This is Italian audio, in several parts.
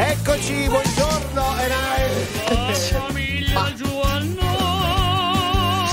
Eccoci, buongiorno.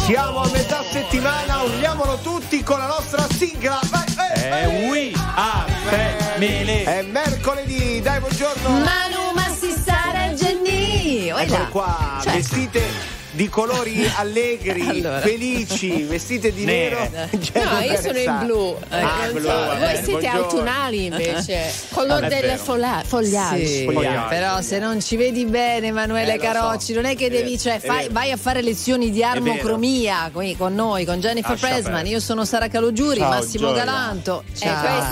Siamo a metà settimana, urliamolo tutti con la nostra sigla. Vai, vai, vai. we are family. È mercoledì, dai, buongiorno. Manu Massissara Genni. Eccolo qua, Cioè, vestite di colori allegri, Allora. felici, vestite di nero. No, io sono in blu. Eh, Ah, blu, so, eh, Voi siete buongiorno. autunnali invece. Color del folla- fogliage. Sì, Fogliage. però se non ci vedi bene Emanuele Eh, lo so. Carocci non è che È devi vero, cioè, fai- vai a fare lezioni di armocromia qui con noi con Jennifer Lascia io sono Sara Calogiuri Ciao, Massimo Gioia. Galanto ciao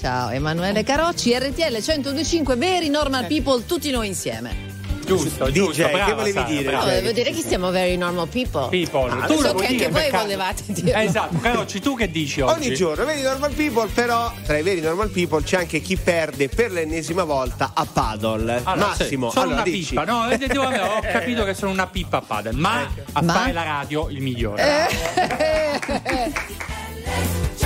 ciao Emanuele Carocci RTL 125 veri normal people tutti noi insieme Giusto, DJ, giusto. che brava, volevi Sara, dire? brava. No, devo dire che siamo very normal people. People. Ah, tu so che anche dire voi per caso? volevate dirlo. Esatto, Carocci, tu che dici oggi? Ogni giorno, vedi normal people, però tra i veri normal people c'è anche chi perde per l'ennesima volta a paddle. Allora, Massimo, sì, sono allora una dici. pippa. No, eh, devo- ho capito che sono una pippa a padel, ma a Ma? fare la radio il migliore.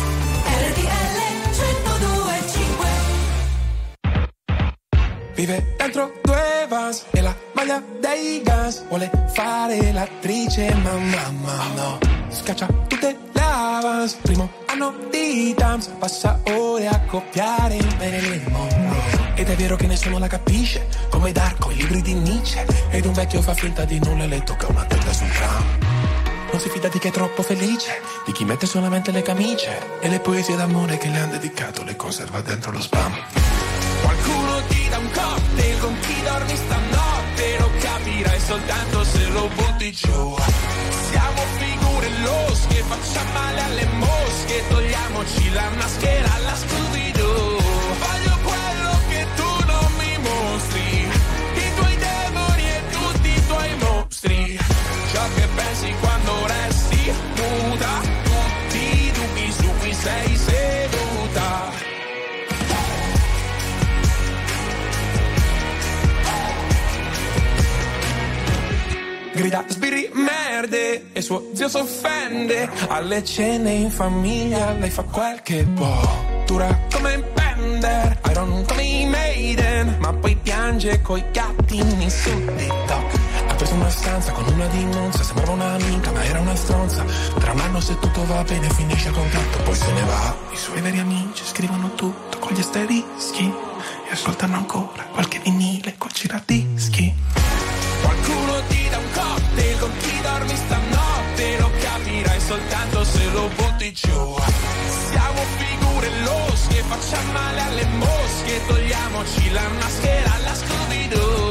Libri di nulla e le tocca una tenda sul tram Non si fida di chi è troppo felice, di chi mette solamente le camicie e le poesie d'amore che le han dedicato le conserva dentro lo spam. Qualcuno ti dà un cocktail con chi dormi stanotte, lo capirai soltanto se lo butti giù. Siamo figure losche, facciamo male alle mosche, togliamoci la maschera alla Scooby-Doo. Suo zio s'offende. Alle cene in famiglia lei fa quel che può dura come un pender Iron come i Maiden. Ma poi piange coi gattini su TikTok. Ha preso una stanza con una dimonza sembrava un'amica ma era una stronza. Tra un anno se tutto va bene finisce il contratto poi se ne va. I suoi veri amici scrivono tutto con gli asterischi e ascoltano ancora qualche vinile col giradischi. Qualcuno ti con chi dormi stanotte Lo capirai soltanto se lo butti giù. Siamo figure losche, facciamo male alle mosche Togliamoci la maschera alla Scooby-Doo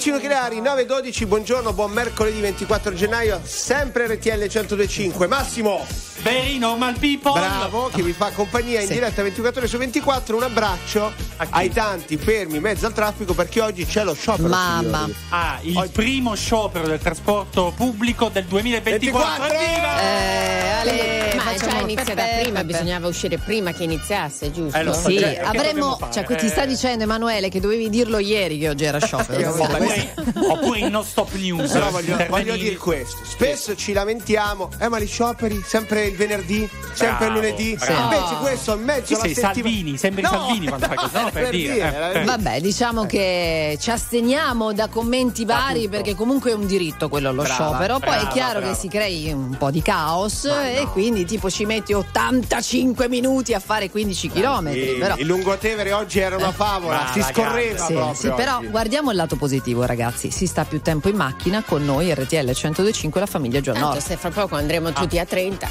Tattici nucleari 912, buongiorno, buon mercoledì 24 gennaio, sempre RTL 1025. Massimo, Very normal people. bravo, che vi fa compagnia in Sì. diretta 24 ore su 24. Un abbraccio ai tanti fermi in mezzo al traffico perché oggi c'è lo sciopero. Mamma. Ah, il Oggi- primo sciopero del trasporto pubblico del 2024. 24! Evviva! Eh, Ale, Ma già inizia da prima, bisognava uscire prima che iniziasse, giusto? Eh, lo so. Sì, Cioè, avremmo. Cioè, ti sta Eh. dicendo Emanuele che dovevi dirlo ieri che oggi era sciopero. Oppure, oppure in no stop news. Però voglio, voglio dire questo: spesso ci lamentiamo, eh, ma gli scioperi sempre il venerdì, sempre il lunedì. bravo. Invece questo in mezzo Chi alla sei, settimana. Salvini? Sembri No, Salvini quando fai così, no, era per dire, eh. per dire. Vabbè, diciamo che ci asteniamo da commenti vari perché comunque è un diritto quello lo Brava, sciopero. Poi brava, è chiaro brava. che si crei un po' di caos e quindi tipo ci metti 85 minuti a fare 15 km. Sì, Però Il Lungotevere oggi era una favola, Brava, si scorreva Sì, proprio. sì, però oggi. guardiamo il lato positivo, ragazzi. Si sta più tempo in macchina con noi, RTL 125, la famiglia Tanto North. se fra poco andremo tutti a 30.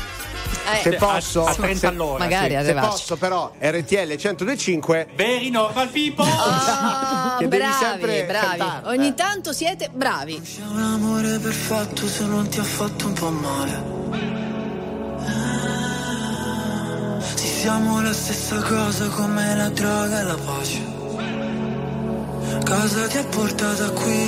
Eh, Se posso, a 30 se- all'ora. magari sì. se posso però RTL 1025 Very normal people. Ah, Che bravi, sempre bravi. cantare. Ogni tanto siete bravi. C'è un amore perfetto se non ti ha fatto un po' male. Sì, siamo la stessa cosa come la droga e la pace. Cosa ti ha portato qui?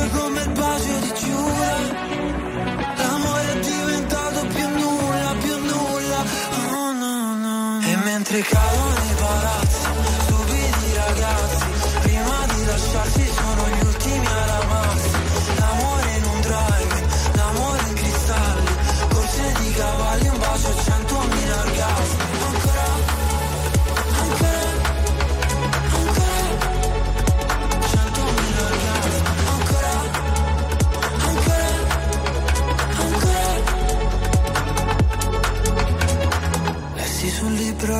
Dolce come il bacio di Giura L'amore è diventato più nulla, più nulla. Oh no no. E mentre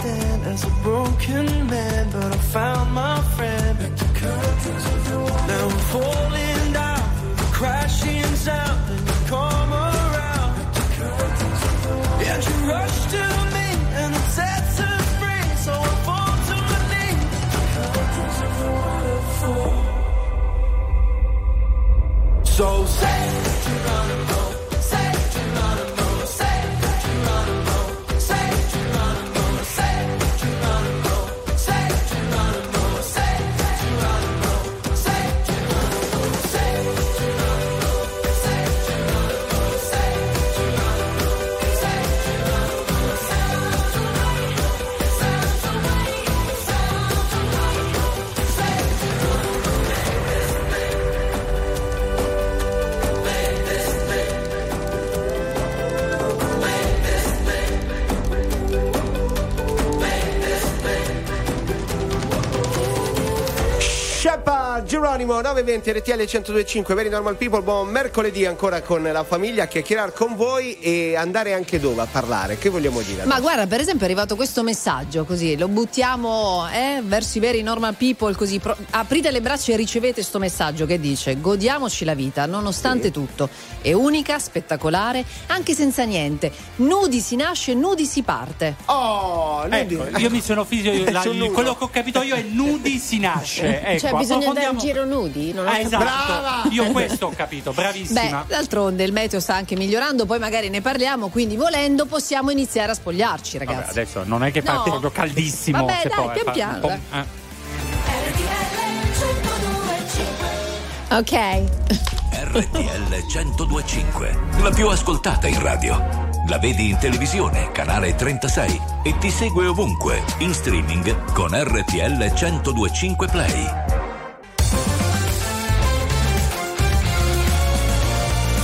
stand as a broken man, but I found my friend. The curtains of Now I'm falling down, crashing sound. Anonimo 920 RTL 1025 Very Normal People, buon mercoledì ancora con la famiglia a chiacchierare con voi e andare anche dove a parlare. Che vogliamo dire? Ma guarda, per esempio è arrivato questo messaggio così, lo buttiamo eh, verso i veri normal people così, pro- aprite le braccia e ricevete questo messaggio che dice godiamoci la vita nonostante tutto, è unica, spettacolare, anche senza niente, nudi si nasce, nudi si parte. Oh, nudi. Ecco, io mi sono fiso, io- la- quello che ho capito io è nudi si nasce. Ecco, cioè, bisogna approfondiamo- giro nudi? Non ho Ah, capito. esatto. Brava! Io questo ho capito, Beh, bravissima. d'altronde il meteo sta anche migliorando, poi magari ne parliamo, quindi volendo possiamo iniziare a spogliarci, Vabbè, ragazzi. adesso non è che fa No. proprio caldissimo. Vabbè, dai, poi pian fa piano, po'- eh. Ok. RTL 1025, la più ascoltata in radio. La vedi in televisione, canale 36 e ti segue ovunque, in streaming con RTL 1025 Play.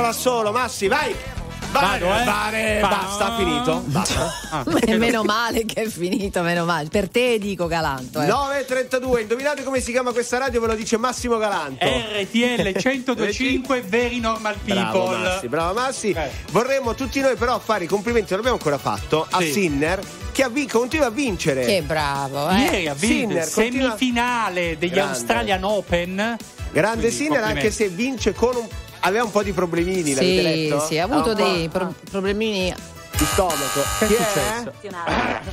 la solo, Massi, vai! Vado, eh? vale, Va- basta, finito. Basta. Ah, meno male che è finito, meno male. Per te dico galanto. Eh. 9.32, indovinate come si chiama questa radio? Ve lo dice Massimo Galanto. RTL 1025 Very Normal Bravo People. Massi, bravo Massi. Eh. Vorremmo tutti noi però fare i complimenti, non l'abbiamo ancora fatto, a Sì. Sinner che ha vi- continua a vincere. Che bravo, eh. Ieri ha vinto Sinner continua- semifinale degli Grande. Australian Open. Grande Quindi, Sinner anche se vince con un... aveva un po' di problemini, l'avete Sì, letto? sì, ha avuto po' dei pro- problemini. Di stomaco. Che è Chi successo?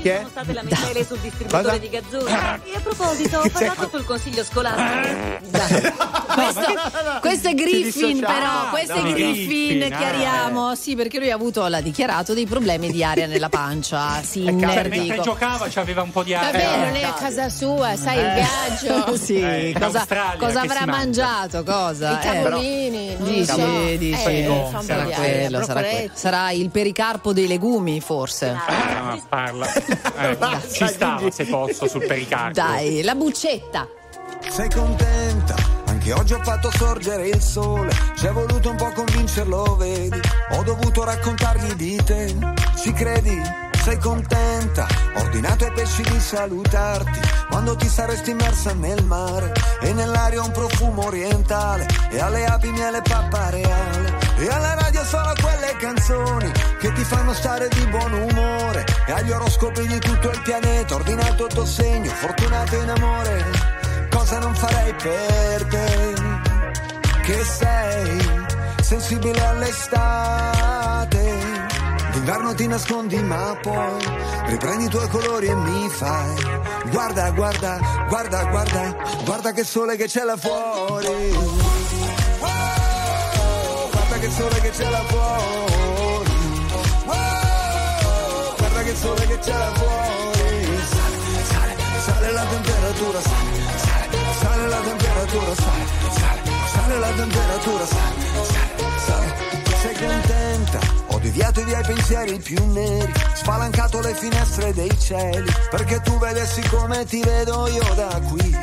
Chi è? Sono state lamentele sul distributore Cosa? di Gazzoni. E a proposito, ho parlato col consiglio scolastico. Questo, questo è Griffin, però. Questo No. è Griffin, Griffin, ah, chiariamo. Sì, perché lui ha avuto, l'ha dichiarato, dei problemi di aria nella pancia. Sinner, Cioè, mentre giocava c'aveva un po' di aria. Vabbè, non è a casa sua, sai il viaggio. Sì, Eh, cosa, cosa avrà mangia? mangiato? Cosa? I tavolini, non lo Dici, dici. Eh, sarà quello, sarà, quello. Sarà il pericarpo dei legumi, forse. Ah, parla. Eh, ci stava se posso sul pericardio. Dai, la buccetta. Sei contenta? Anche oggi ho fatto sorgere il sole. Ci è voluto un po' convincerlo, vedi? Ho dovuto raccontargli di te. Ci credi? Sei contenta? Ordinato ai pesci di salutarti quando ti saresti immersa nel mare e nell'aria un profumo orientale e alle api miele pappareale e alla radio solo quelle canzoni che ti fanno stare di buon umore e agli oroscopi di tutto il pianeta ordinato il tuo segno fortunato in amore cosa non farei per te che sei sensibile all'estate d'inverno ti nascondi ma poi riprendi i tuoi colori e mi fai. Guarda guarda guarda guarda guarda che sole che c'è là fuori. Guarda che sole che c'è là fuori. Guarda che sole che c'è là fuori. Sale sale sale la temperatura sale sale sale la temperatura sale sale sale la temperatura sale sale sale. Sei contenta deviato i miei pensieri più neri. Spalancato le finestre dei cieli. Perché tu vedessi come ti vedo io da qui.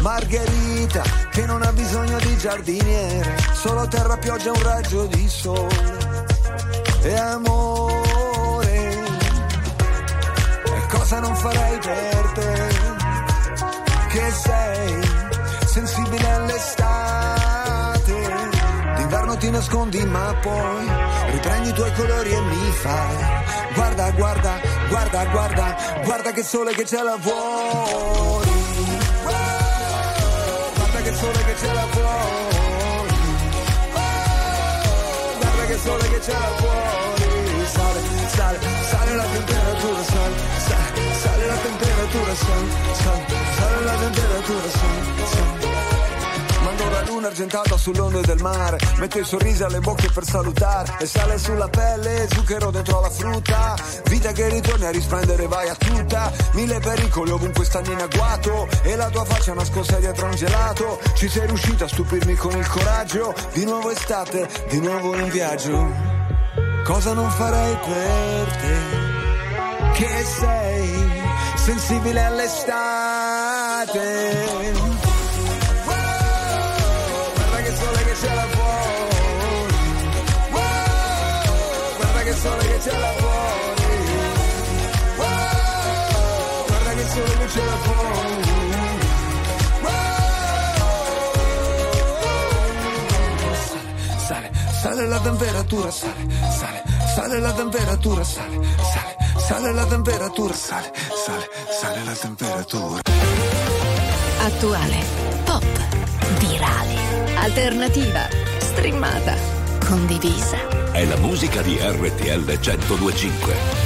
Margherita che non ha bisogno di giardiniere. Solo terra pioggia un raggio di sole. E amore e cosa non farei per te? Che sei sensibile all'estate ti nascondi ma poi riprendi i tuoi colori e mi fai. Guarda guarda guarda guarda guarda che sole che là fuori. Wow, guarda che sole che là fuori. Wow, guarda che sole che c'è là fuori. Sale sale sale la temperatura sale sale sale la temperatura sale sale sale la temperatura sale sale Mando la luna argentata sull'onde del mare Metto i sorrisi alle bocche per salutare E sale sulla pelle, zucchero dentro la frutta Vita che ritorni a risplendere, vai a tutta Mille pericoli ovunque stanno in agguato E la tua faccia nascosta dietro un gelato Ci sei riuscita a stupirmi con il coraggio Di nuovo estate, di nuovo in viaggio Cosa non farei per te? Che sei sensibile all'estate Sale, la temperatura, sale, sale, sale la temperatura, sale, sale, sale la temperatura, sale, sale, sale la temperatura. Attuale, pop, virale, alternativa, streamata, condivisa. È la musica di RTL 1025.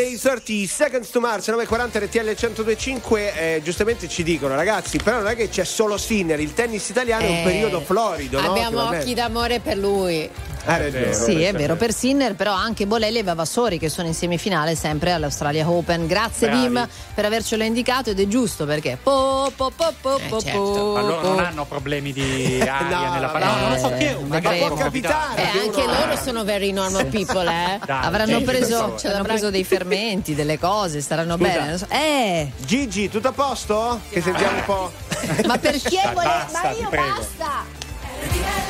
dei 30 Seconds to Mars 940 RTL 1025 eh, giustamente ci dicono ragazzi però non è che c'è solo Sinner il tennis italiano è un Eh, periodo florido no? Abbiamo Finalmente. occhi d'amore per lui. Hai ragione. Sì, è vero, per Sinner, però anche Bolelli e Vavassori che sono in semifinale sempre all'Australia Open. Grazie Bravi. Bim per avercelo indicato ed è giusto perché po, po, po, po, Eh, certo. po, Ma loro po. non hanno problemi di aria No, nella no, parola. non lo so eh, che ma magari può capitare. Eh, che anche loro sono very normal people, eh. Dai, Avranno sì, preso, favore. preso dei fermenti, delle cose, staranno Scusa. bene. so- Eh, Gigi tutto a posto? che sentiamo un po' ma perché vuole. basta, ma io basta!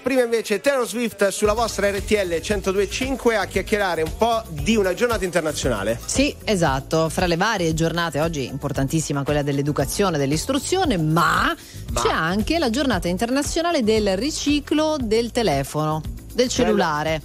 Prima invece Taylor Swift sulla vostra RTL 1025 a chiacchierare un po' di una giornata internazionale. Sì, esatto, fra le varie giornate, oggi importantissima quella dell'educazione, dell'istruzione, ma, c'è anche la giornata internazionale del riciclo del telefono, del cellulare.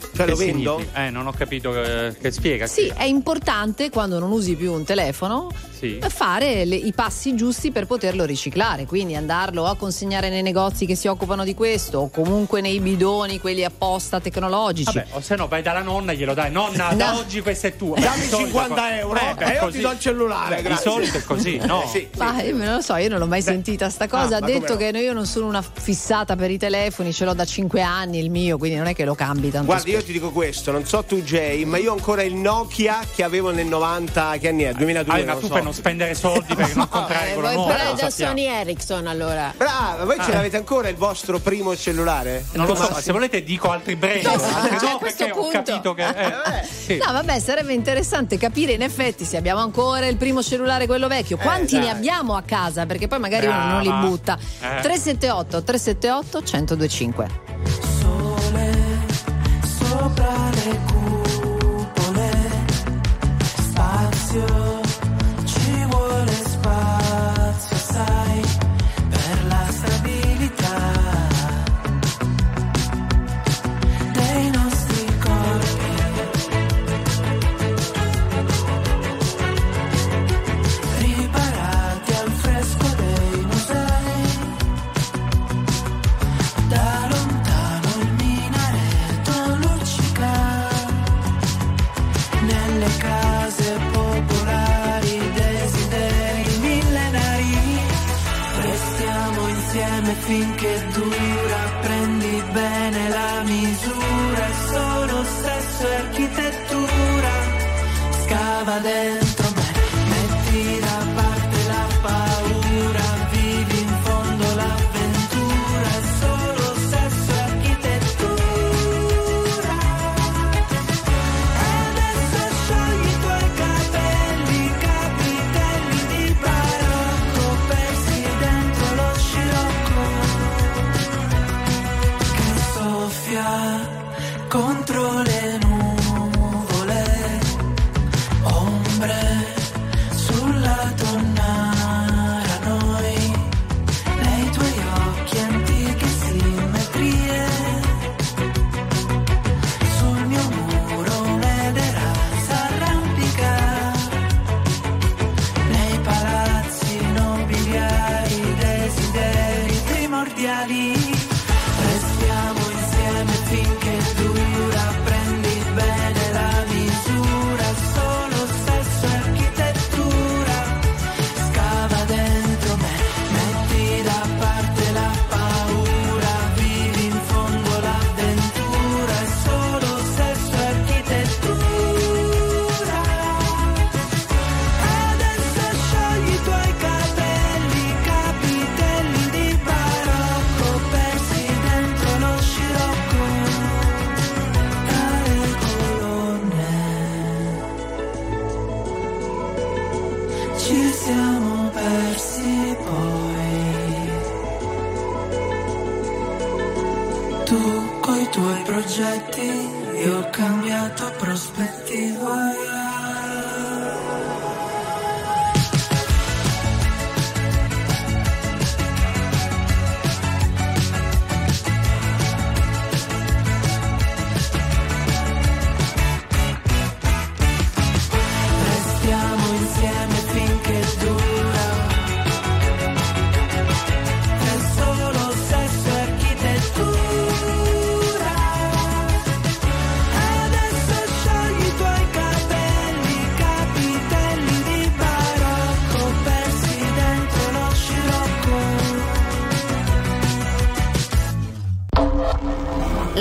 Cioè Che lo vendo? significa? Eh, non ho capito che, che spiega. Sì, è importante quando non usi più un telefono Sì. fare le- i passi giusti per poterlo riciclare, quindi andarlo a consegnare nei negozi che si occupano di questo o comunque nei bidoni, quelli apposta tecnologici. Vabbè, o se no vai dalla nonna e glielo dai. Nonna, da No. oggi questo è tuo. Dammi Di solito 50 co- euro Eh, beh, e io ti do il cellulare, Beh. Di solito è così, no? Eh, sì, sì. Ma io non lo so, io non l'ho mai sentita sta cosa. Ah, ha detto che io non sono una fissata per i telefoni, ce l'ho da 5 anni il mio, quindi non è che lo cambi tanto. Guarda, io spesso. ti dico questo, non so tu Jay, ma io ho ancora il Nokia che avevo nel 90, che anni è? 2002, Ah, non spendere soldi per non comprare Eh, quello nuovo. lo da. Sony Ericsson allora. Brava, voi ce Ah. l'avete ancora il vostro primo cellulare? Non lo so, ma se volete dico altri brand. No, altri cioè, a no, questo perché ho capito che. eh, sì. No, vabbè, sarebbe interessante capire in effetti se abbiamo ancora il primo cellulare, quello vecchio, quanti dai. ne abbiamo a casa, perché poi magari uno non li butta. Eh. 378 378 1025. sole sopra le cupole spazio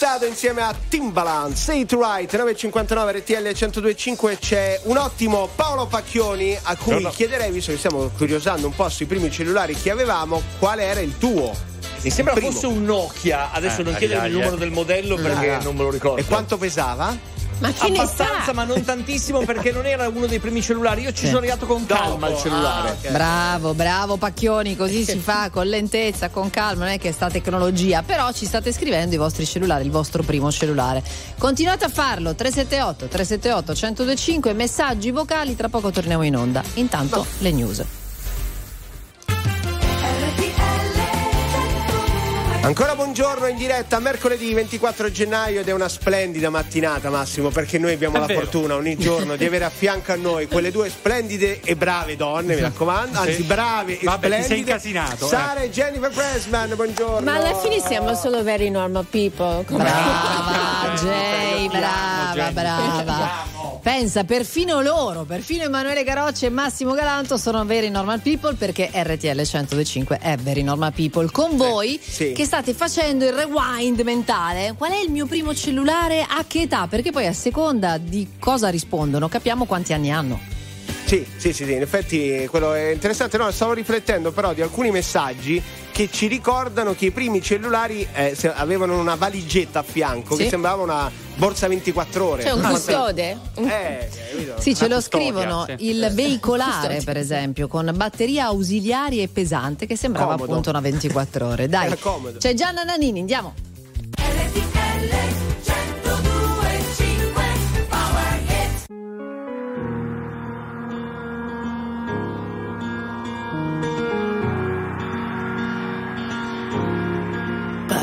Furtado insieme a Timbaland, Say It Right, 959 RTL 1025 c'è un ottimo Paolo Pacchioni a cui Buongiorno. chiederei, visto che stiamo curiosando un po' sui primi cellulari che avevamo, quale era il tuo? Mi sembra primo. fosse un Nokia, adesso Eh, non chiedermi dai, il numero eh. del modello perché Ah. non me lo ricordo. E quanto pesava? Ma chi ne Abbastanza, ma non tantissimo perché non era uno dei primi cellulari. Io ci sono arrivato con calma al cellulare. ah, ok. Bravo, bravo Pacchioni, così si fa con lentezza, con calma, non è che sta tecnologia, però ci state scrivendo i vostri cellulari, il vostro primo cellulare. Continuate a farlo, 378 378 1025, messaggi vocali, tra poco torniamo in onda. Intanto le news. Buongiorno in diretta mercoledì 24 gennaio ed è una splendida mattinata Massimo perché noi abbiamo È la vero. fortuna ogni giorno di avere a fianco a noi quelle due splendide e brave donne, mi raccomando, anzi brave e Vabbè, ti sei splendide. incasinato, eh. Sara e Jennifer Pressman, buongiorno. Ma alla fine siamo solo very normal people. Come Brava Jay, ti amo, brava, Pensa, perfino loro, perfino Emanuele Carocci e Massimo Galanto sono very normal people perché RTL 1025 è very normal people. Con voi sì. che state facendo il rewind mentale, qual è il mio primo cellulare, a che età? Perché poi a seconda di cosa rispondono capiamo quanti anni hanno. Sì, sì, sì, sì, in effetti quello è interessante. No, stavo riflettendo però di alcuni messaggi che ci ricordano che i primi cellulari eh, avevano una valigetta a fianco Sì. che sembrava una borsa 24 ore. C'è un Ah, custode? Eh? Sì, ce lo custodia, scrivono sì. il veicolare, per esempio, con batteria ausiliaria e pesante, che sembrava Comodo. appunto una 24 ore. Dai, Era comodo. c'è Gianna Nanini, andiamo.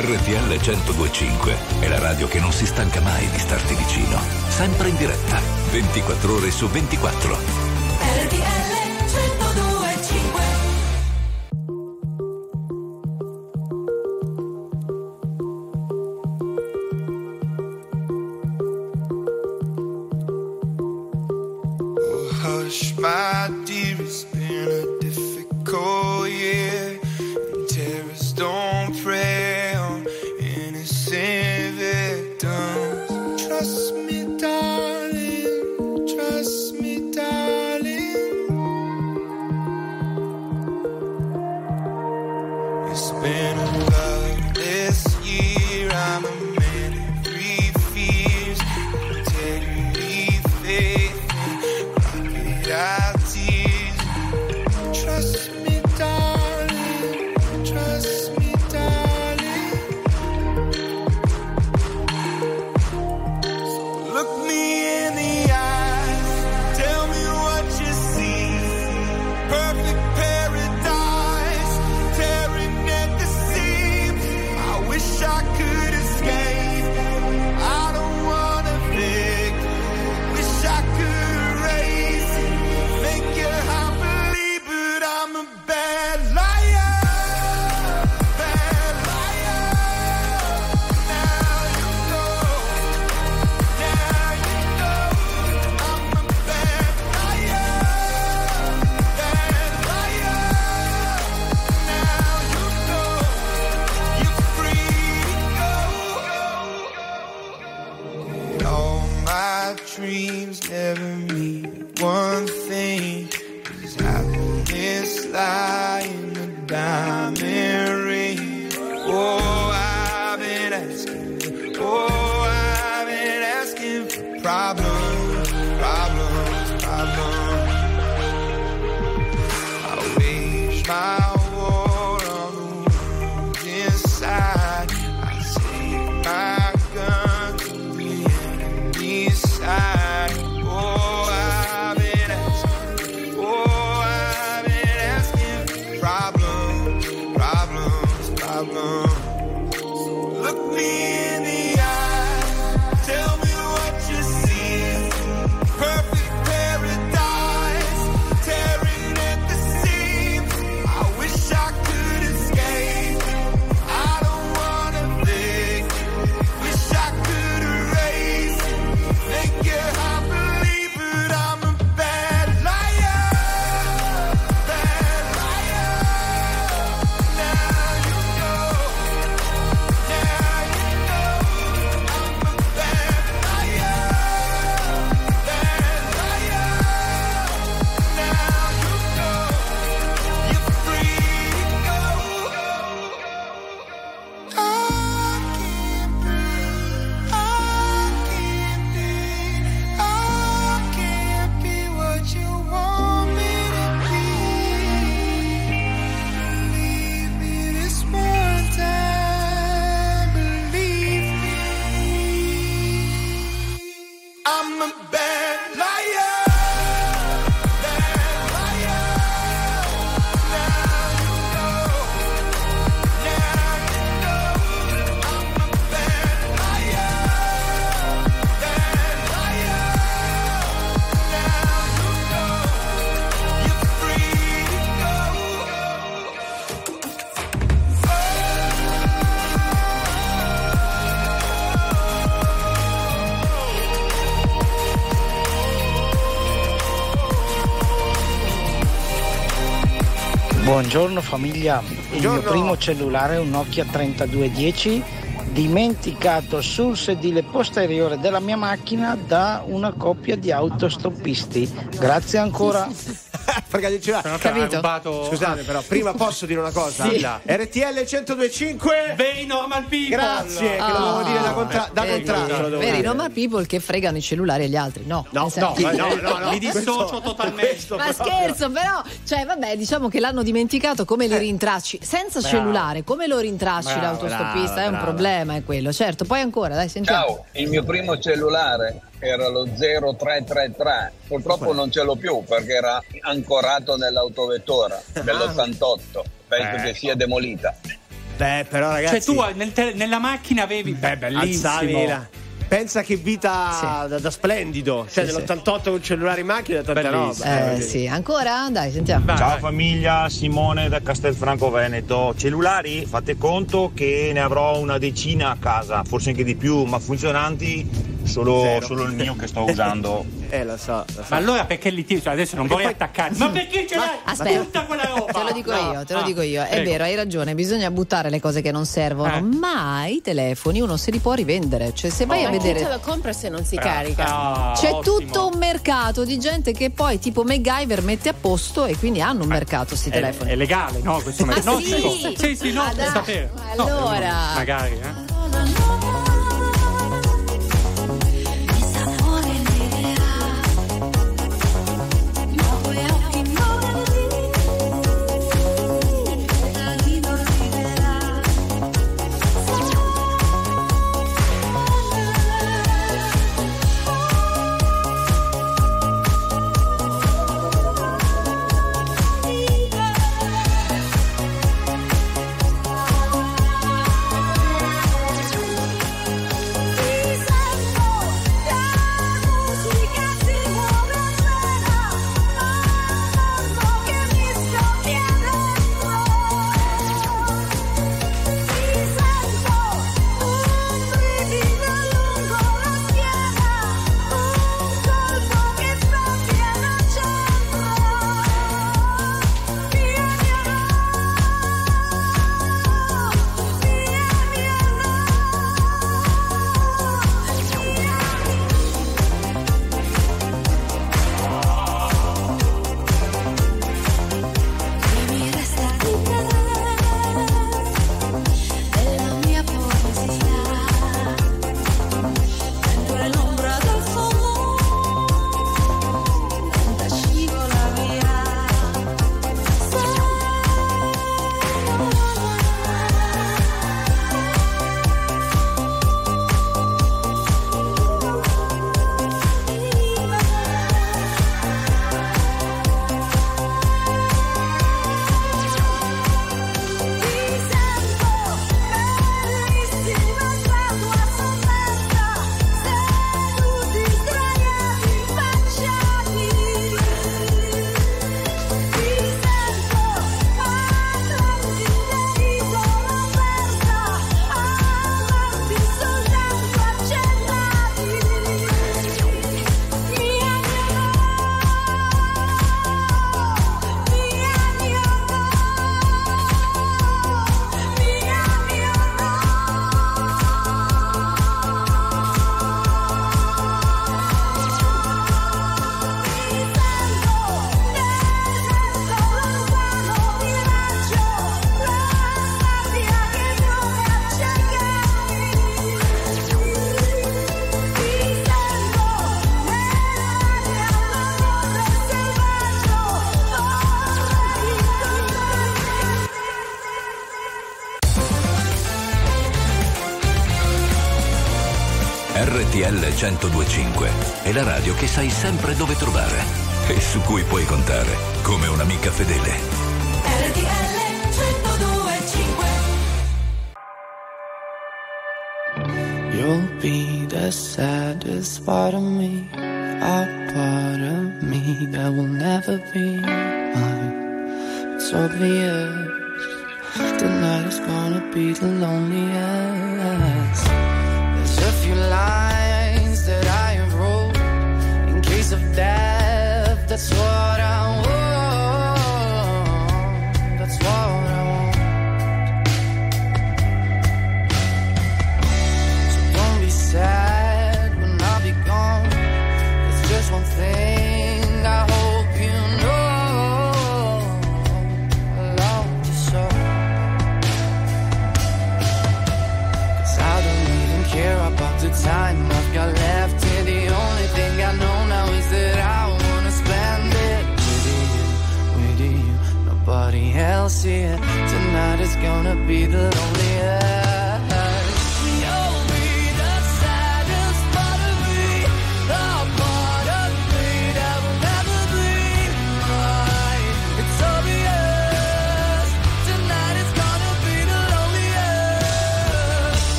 RTL 1025 è la radio che non si stanca mai di starti vicino. Sempre in diretta, 24 ore su 24. RTL 1025 Hush, my dear, it's been a difficult Buongiorno famiglia, il Buongiorno. mio primo cellulare è un Nokia 3210 dimenticato sul sedile posteriore della mia macchina da una coppia di autostoppisti. Grazie ancora. Diceva, Però te l'ha rubato- Scusate, però, prima posso dire una cosa? Sì. RTL 1025 Bei normal people. Grazie, che lo Ah. dovevo dire da, contra- da lo dovevo Veri normal people che fregano i cellulari agli altri. No, No, no, no, no, no, Mi dissocio totalmente. Ma scherzo, però, cioè, vabbè, diciamo che l'hanno dimenticato come li rintracci. Senza Bravo. cellulare, come lo rintracci Bravo, l'autostopista? brava, è un problema, è quello. Certo, poi ancora, dai, sentiamo. Ciao, il mio primo cellulare era lo 0333, purtroppo non ce l'ho più perché era ancorato nell'autovettura dell'88, penso Eh. che sia demolita. Beh, però ragazzi, Cioè, tu nel te- nella macchina avevi. Beh, bellissimo. la- Pensa che vita da, da splendido. Cioè, Sì, dell'88 con il cellulare in macchina, tanta Bellissimo. roba. Eh, sì, ancora? Dai, sentiamo. Ciao famiglia, Simone da Castelfranco Veneto. Cellulari, fate conto che ne avrò una decina a casa, forse anche di più, ma funzionanti Solo, solo il mio che sto usando. Eh, lo so, lo so. Ma allora perché litighi? Cioè, adesso non vorrei attaccare. Ma perché ce l'hai? Aspetta. Tutta quella roba. Te lo dico No. io, te lo Ah, dico io. È prego. vero, hai ragione, bisogna buttare le cose che non servono, Eh. ma i telefoni uno se li può rivendere. Cioè, se vai Ma a chi te vedere. lo compra se non si Ah, carica? ah, C'è ottimo. tutto un mercato di gente che poi, tipo MacGyver, mette a posto e quindi hanno un mercato questi telefoni. è legale, no? Questo Ah, no, sì? dico- sì, sì, no, Ah, sapere. No, Allora. magari, eh. 1025 è la radio che sai sempre dove trovare e su cui puoi contare come un'amica fedele. RTL 1025 You'll be the saddest part of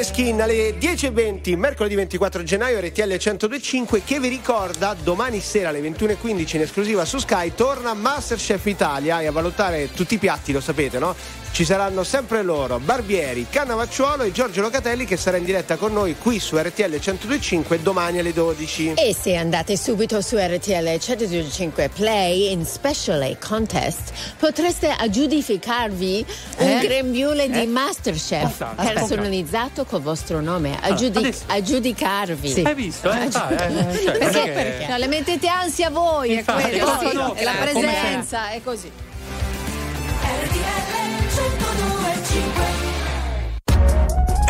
Maneskin alle 10.20, mercoledì 24 gennaio, RTL 1025, che vi ricorda domani sera alle 21.15 in esclusiva su Sky torna Masterchef Italia e a valutare tutti i piatti, lo sapete, no? Ci saranno sempre loro, Barbieri, Cannavacciuolo e Giorgio Locatelli che sarà in diretta con noi qui su RTL 1025 domani alle 12. E se andate subito su RTL 125 Play in Special Contest potreste aggiudicarvi un Eh? grembiule di Eh? Masterchef Aspetta, personalizzato col vostro nome. Aggiudi- adesso- aggiudicarvi. Sì. Hai visto, eh? Ah, eh, eh, cioè, non Perché? è che- No, le mettete ansia voi, è Infatti, quello, no, sì. no, è la presenza, è così. RTL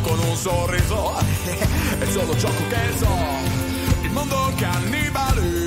Con un sorriso, è solo gioco che so, il mondo cannibale.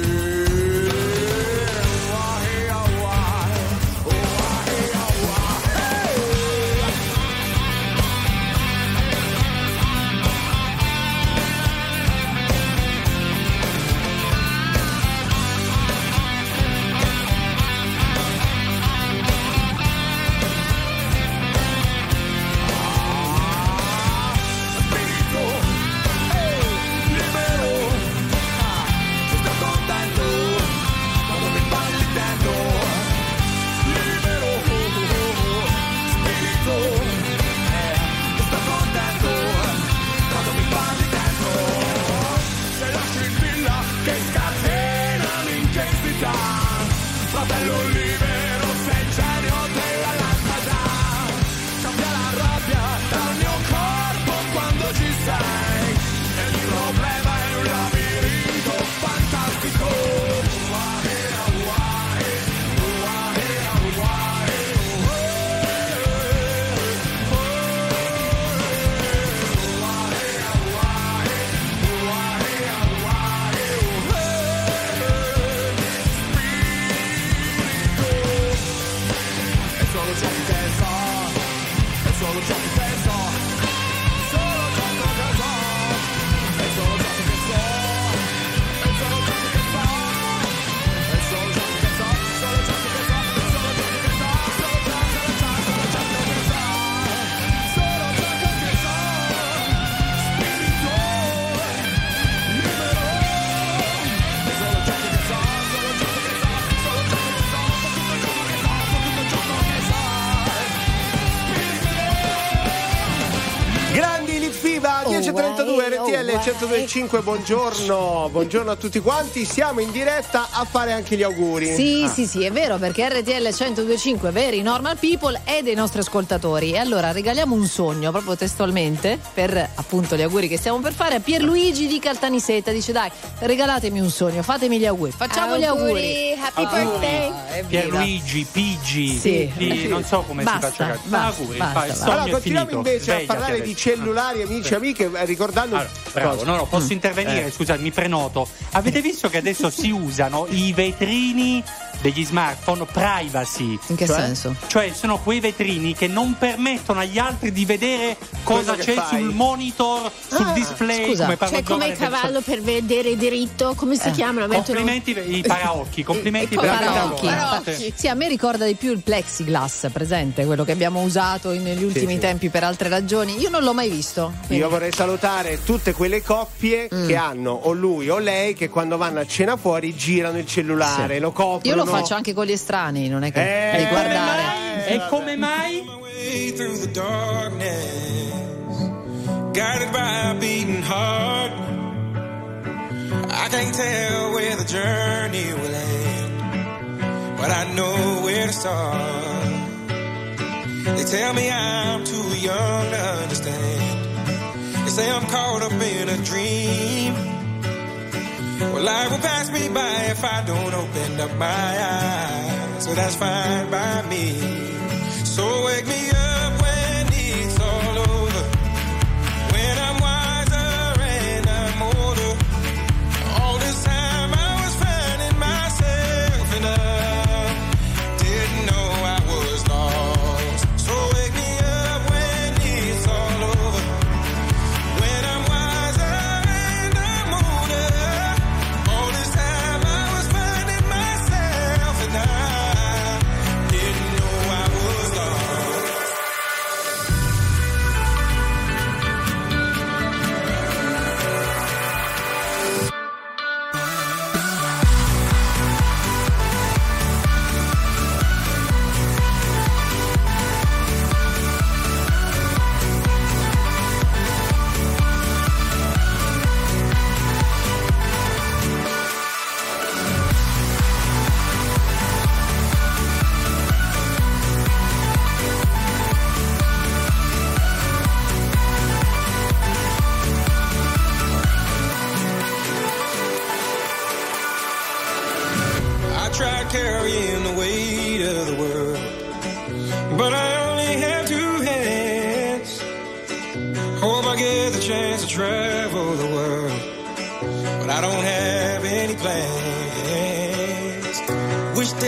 1025, buongiorno. Buongiorno a tutti quanti. Siamo in diretta a fare anche gli auguri. Sì, ah. sì, sì, è vero perché RTL 1025, veri normal people è dei nostri ascoltatori. E allora regaliamo un sogno proprio testualmente per appunto gli auguri che stiamo per fare a Pierluigi di Caltanissetta. Dice "Dai, regalatemi un sogno, fatemi gli auguri. Facciamo auguri. gli auguri." Happy Auguri. birthday. Ah. Pierluigi, Pigi, Sì. di- non so come Basta, si faccia basta, auguri, basta, basta. allora continuiamo finito. invece a Svegliati parlare di adesso. cellulari amici e amiche eh, ricordando Bravo, cosa? no, no, posso Mm. intervenire? Eh. Scusa, mi prenoto. Avete visto che adesso si usano i vetrini degli smartphone privacy? In che Cioè? senso? Cioè, sono quei vetrini che non permettono agli altri di vedere cosa c'è fai. sul monitor, sul Ah, display, scusa, come cioè come il cavallo per vedere diritto, come si Eh. chiamano? Complimenti i paraocchi, complimenti Ecco, per la paraocchi. parola. Sì. Sì, a me ricorda di più il plexiglass presente, quello che abbiamo usato in- negli ultimi sì. tempi per altre ragioni. Io non l'ho mai visto. quindi- Io vorrei salutare tutte quelle coppie Mm. che hanno o lui o lei che quando vanno a cena fuori girano il cellulare, Sì. lo coprono. Io lo faccio anche con gli estranei, non è che Eh, devi. E come mai? guided by a beating heart. I can't tell where the journey will end, but I know where to start. They tell me I'm too young to understand. They say I'm caught up in a dream. Well, life will pass me by if I don't open up my eyes. So that's fine by me. So wake me up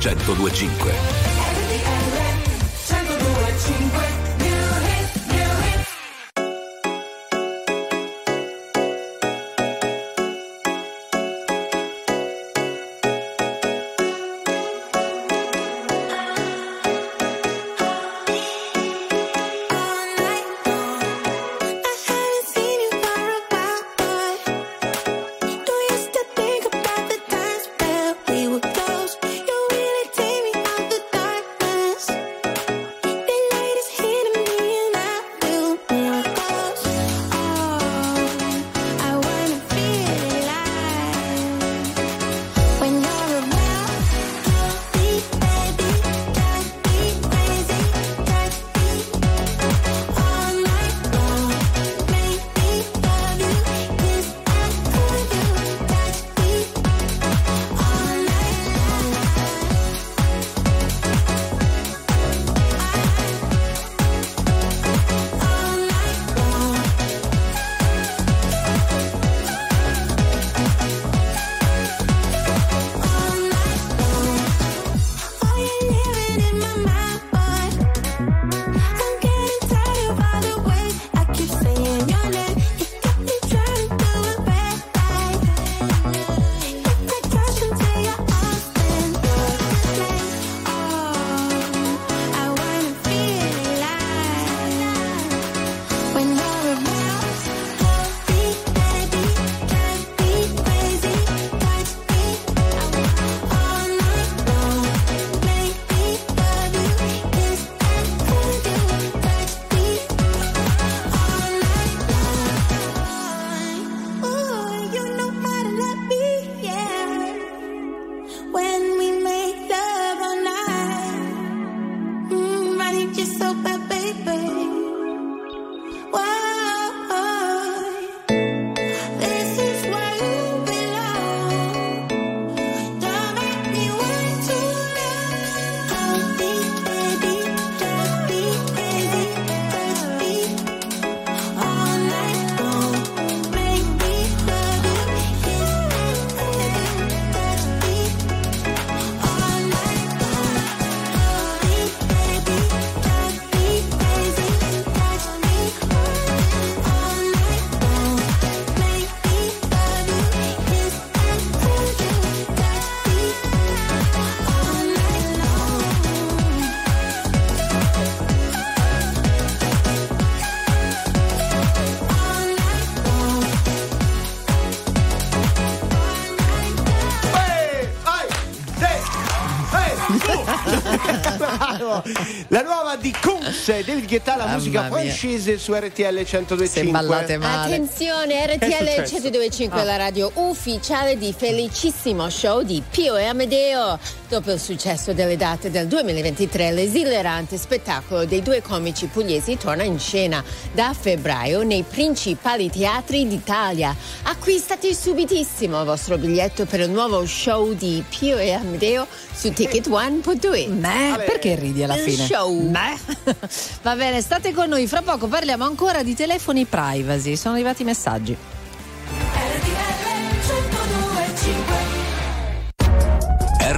102.5 Why? Guetta, la Mamma musica mia. francese su RTL 1025. Se ballate male. Attenzione, RTL successo? 102.5 Ah. la radio ufficiale di Felicissimo Show di Pio e Amedeo. Dopo il successo delle date del 2023, l'esilerante spettacolo dei due comici pugliesi torna in scena da febbraio nei principali teatri d'Italia. Acquistate subitissimo il vostro biglietto per il nuovo show di Pio e Amedeo su ticketone.it. Beh, perché ridi alla Il fine? show. Va bene, state con noi. Fra poco parliamo ancora di telefoni privacy. Sono arrivati i messaggi.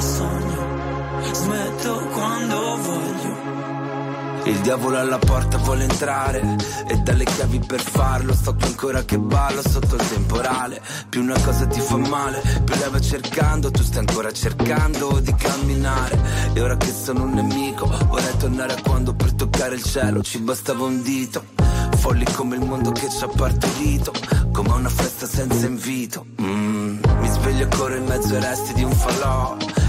sogno, smetto quando voglio. Il diavolo alla porta vuole entrare. E dalle chiavi per farlo. Sto qui ancora che ballo sotto il temporale. Più una cosa ti fa male. Più la vai cercando tu stai ancora cercando di camminare. E ora che sono un nemico vorrei tornare a quando per toccare il cielo ci bastava un dito. Folli come il mondo che ci ha partorito come una festa senza invito. Mm, mi sveglio corro in mezzo ai resti di un falò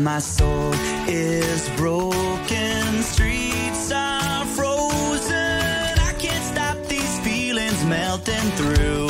My soul is broken, streets are frozen. I can't stop these feelings melting through.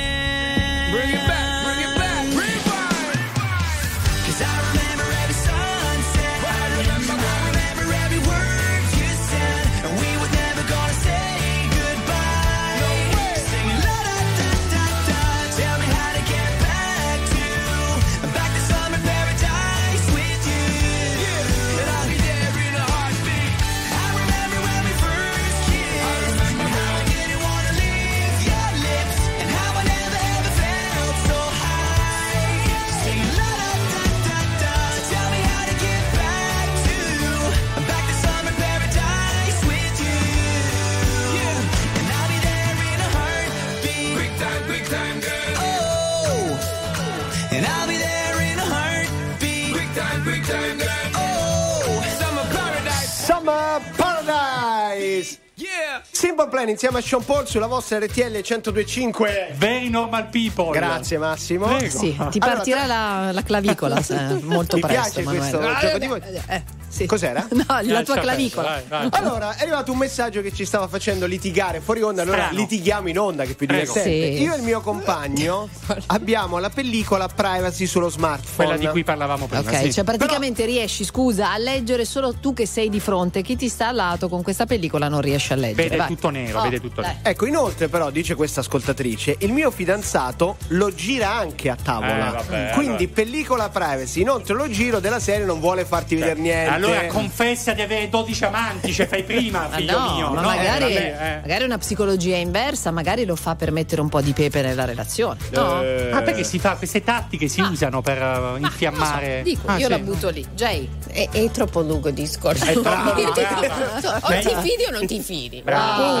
Simple Plan insieme a Sean Paul sulla vostra RTL 1025. Very normal people. Grazie Massimo. Prego. Sì, ti Allora, partirà la, la clavicola se- molto Ti presto, piace questo Emanuele. gioco di voi? Eh, eh, sì. Cos'era? No, la tua clavicola. vai, vai. Allora, è arrivato un messaggio che ci stava facendo litigare fuori onda, allora Strano. litighiamo in onda che più divertente. Sì. Io e il mio compagno abbiamo la pellicola privacy sullo smartphone. Quella di cui parlavamo prima. Ok, sì. cioè praticamente riesci, scusa, a leggere solo tu che sei di fronte. Chi ti sta al lato con questa pellicola non riesce a leggere. Vede Vai. tutto nero, Oh, vede tutto nero. Ecco, inoltre però, dice questa ascoltatrice, il mio fidanzato lo gira anche a tavola. Eh, vabbè, Quindi allora. pellicola privacy, inoltre lo giro della serie non vuole farti vedere niente. Allora confessa di avere 12 amanti, ce fai prima, Ma figlio no, mio. ma no? magari, Eh, vabbè, eh. magari una psicologia inversa, magari lo fa per mettere un po' di pepe nella relazione. No? Ah, perché si fa queste tattiche si usano per eh, infiammare. Dico, Ah, io sì. la butto lì. Jay. È, è troppo lungo il discorso. È brava, o brava. ti fidi o non ti fidi. Brava.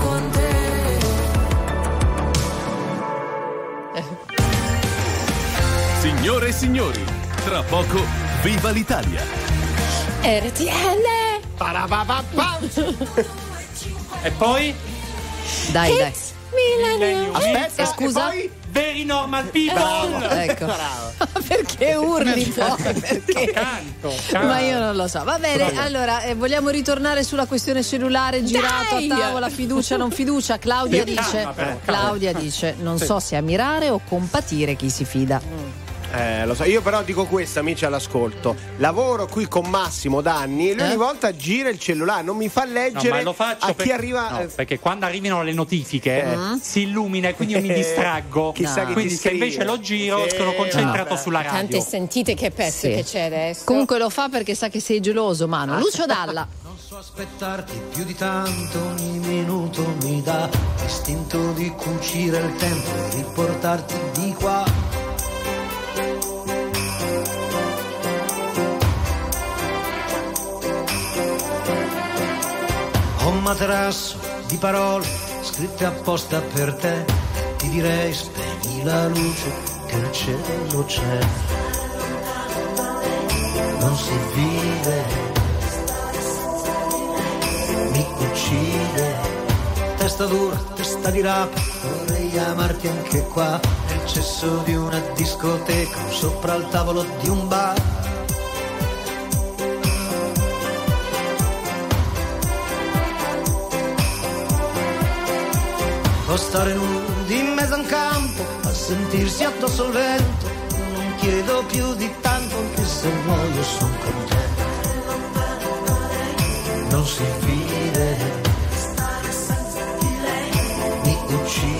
con te. Signore e signori, tra poco viva l'Italia! RTL. E poi? Dai, dai. Millennium. Aspetta, scusa. Very normal people. Ecco. Perché urli poi? Perché? Canto, Ma io non lo so. Va bene, allora eh, vogliamo ritornare sulla questione cellulare girato Dai! a tavola, fiducia, non fiducia. Claudia dice: calma, però, calma. Claudia dice: Non Sì. so se ammirare o compatire chi si fida. Eh, lo so, io però dico questo, amici all'ascolto. Lavoro qui con Massimo da anni e lui Eh? ogni volta gira il cellulare, non mi fa No, leggere ma lo faccio a chi arriva. no, eh, perché quando arrivano le notifiche Eh. si illumina e quindi io mi distraggo. Chissà chi quindi ti se invece lo giro Sì, sono concentrato sulla radio. Tante sentite che pezzo Sì. che c'è adesso. Comunque lo fa perché sa che sei geloso, Mano. Lucio Dalla. Non so aspettarti più di tanto, ogni minuto mi dà l'istinto di cucire il tempo e riportarti di qua. Un materasso di parole scritte apposta per te, ti direi spegni la luce che il cielo c'è. Non si vive mi uccide. Testa dura, testa di rapa, vorrei amarti anche qua, nel cesso di una discoteca, sopra il tavolo di un bar. O stare nudi in mezzo a un campo, a sentirsi addosso al vento, non chiedo più di tanto, anche se muoio sono contento. Non si vide mi uccide.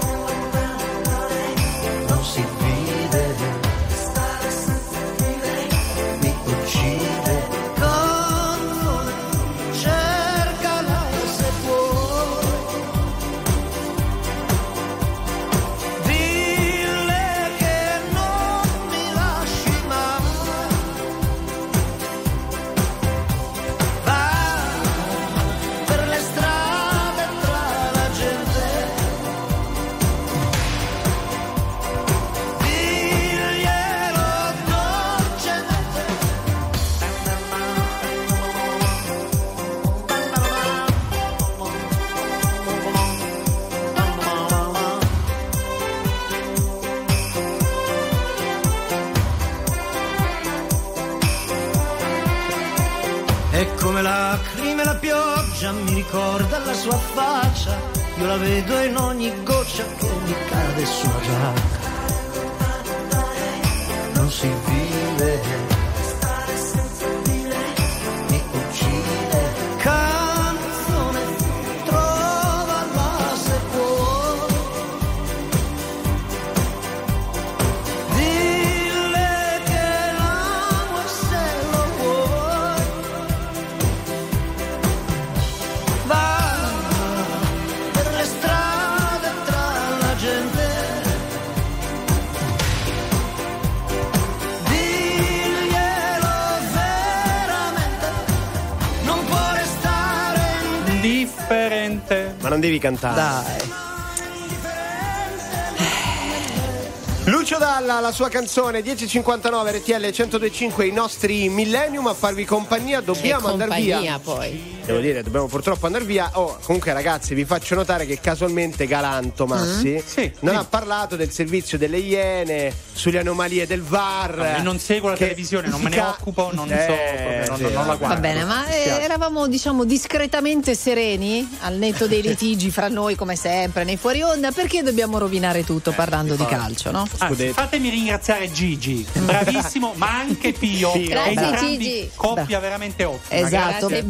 La sua faccia, io la vedo in ogni goccia che mi cade sulla giacca. Devi cantare. Dai. Lucio Dalla, la sua canzone 1059 RTL 1025 i nostri millennium a farvi compagnia, dobbiamo andare via. compagnia, poi. Devo dire, dobbiamo purtroppo andare via. Oh, comunque ragazzi, vi faccio notare che casualmente Galanto Massi Mm. non ha parlato del servizio delle Iene, sulle anomalie del VAR. No, non seguo la televisione, non me ne ca- occupo, non so, Eh, proprio, non- sì, non la eh. guardo. Va bene, ma eh, eravamo diciamo discretamente sereni al netto dei litigi fra noi come sempre nei fuori onda perché dobbiamo rovinare tutto parlando di calcio, no? Anzi, fatemi ringraziare Gigi, bravissimo, ma anche Pio. Pio. Grazie, Gigi. Coppia veramente ottima. Esatto, grazie.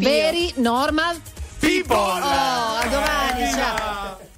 Normal People. Oh, a domani, ciao.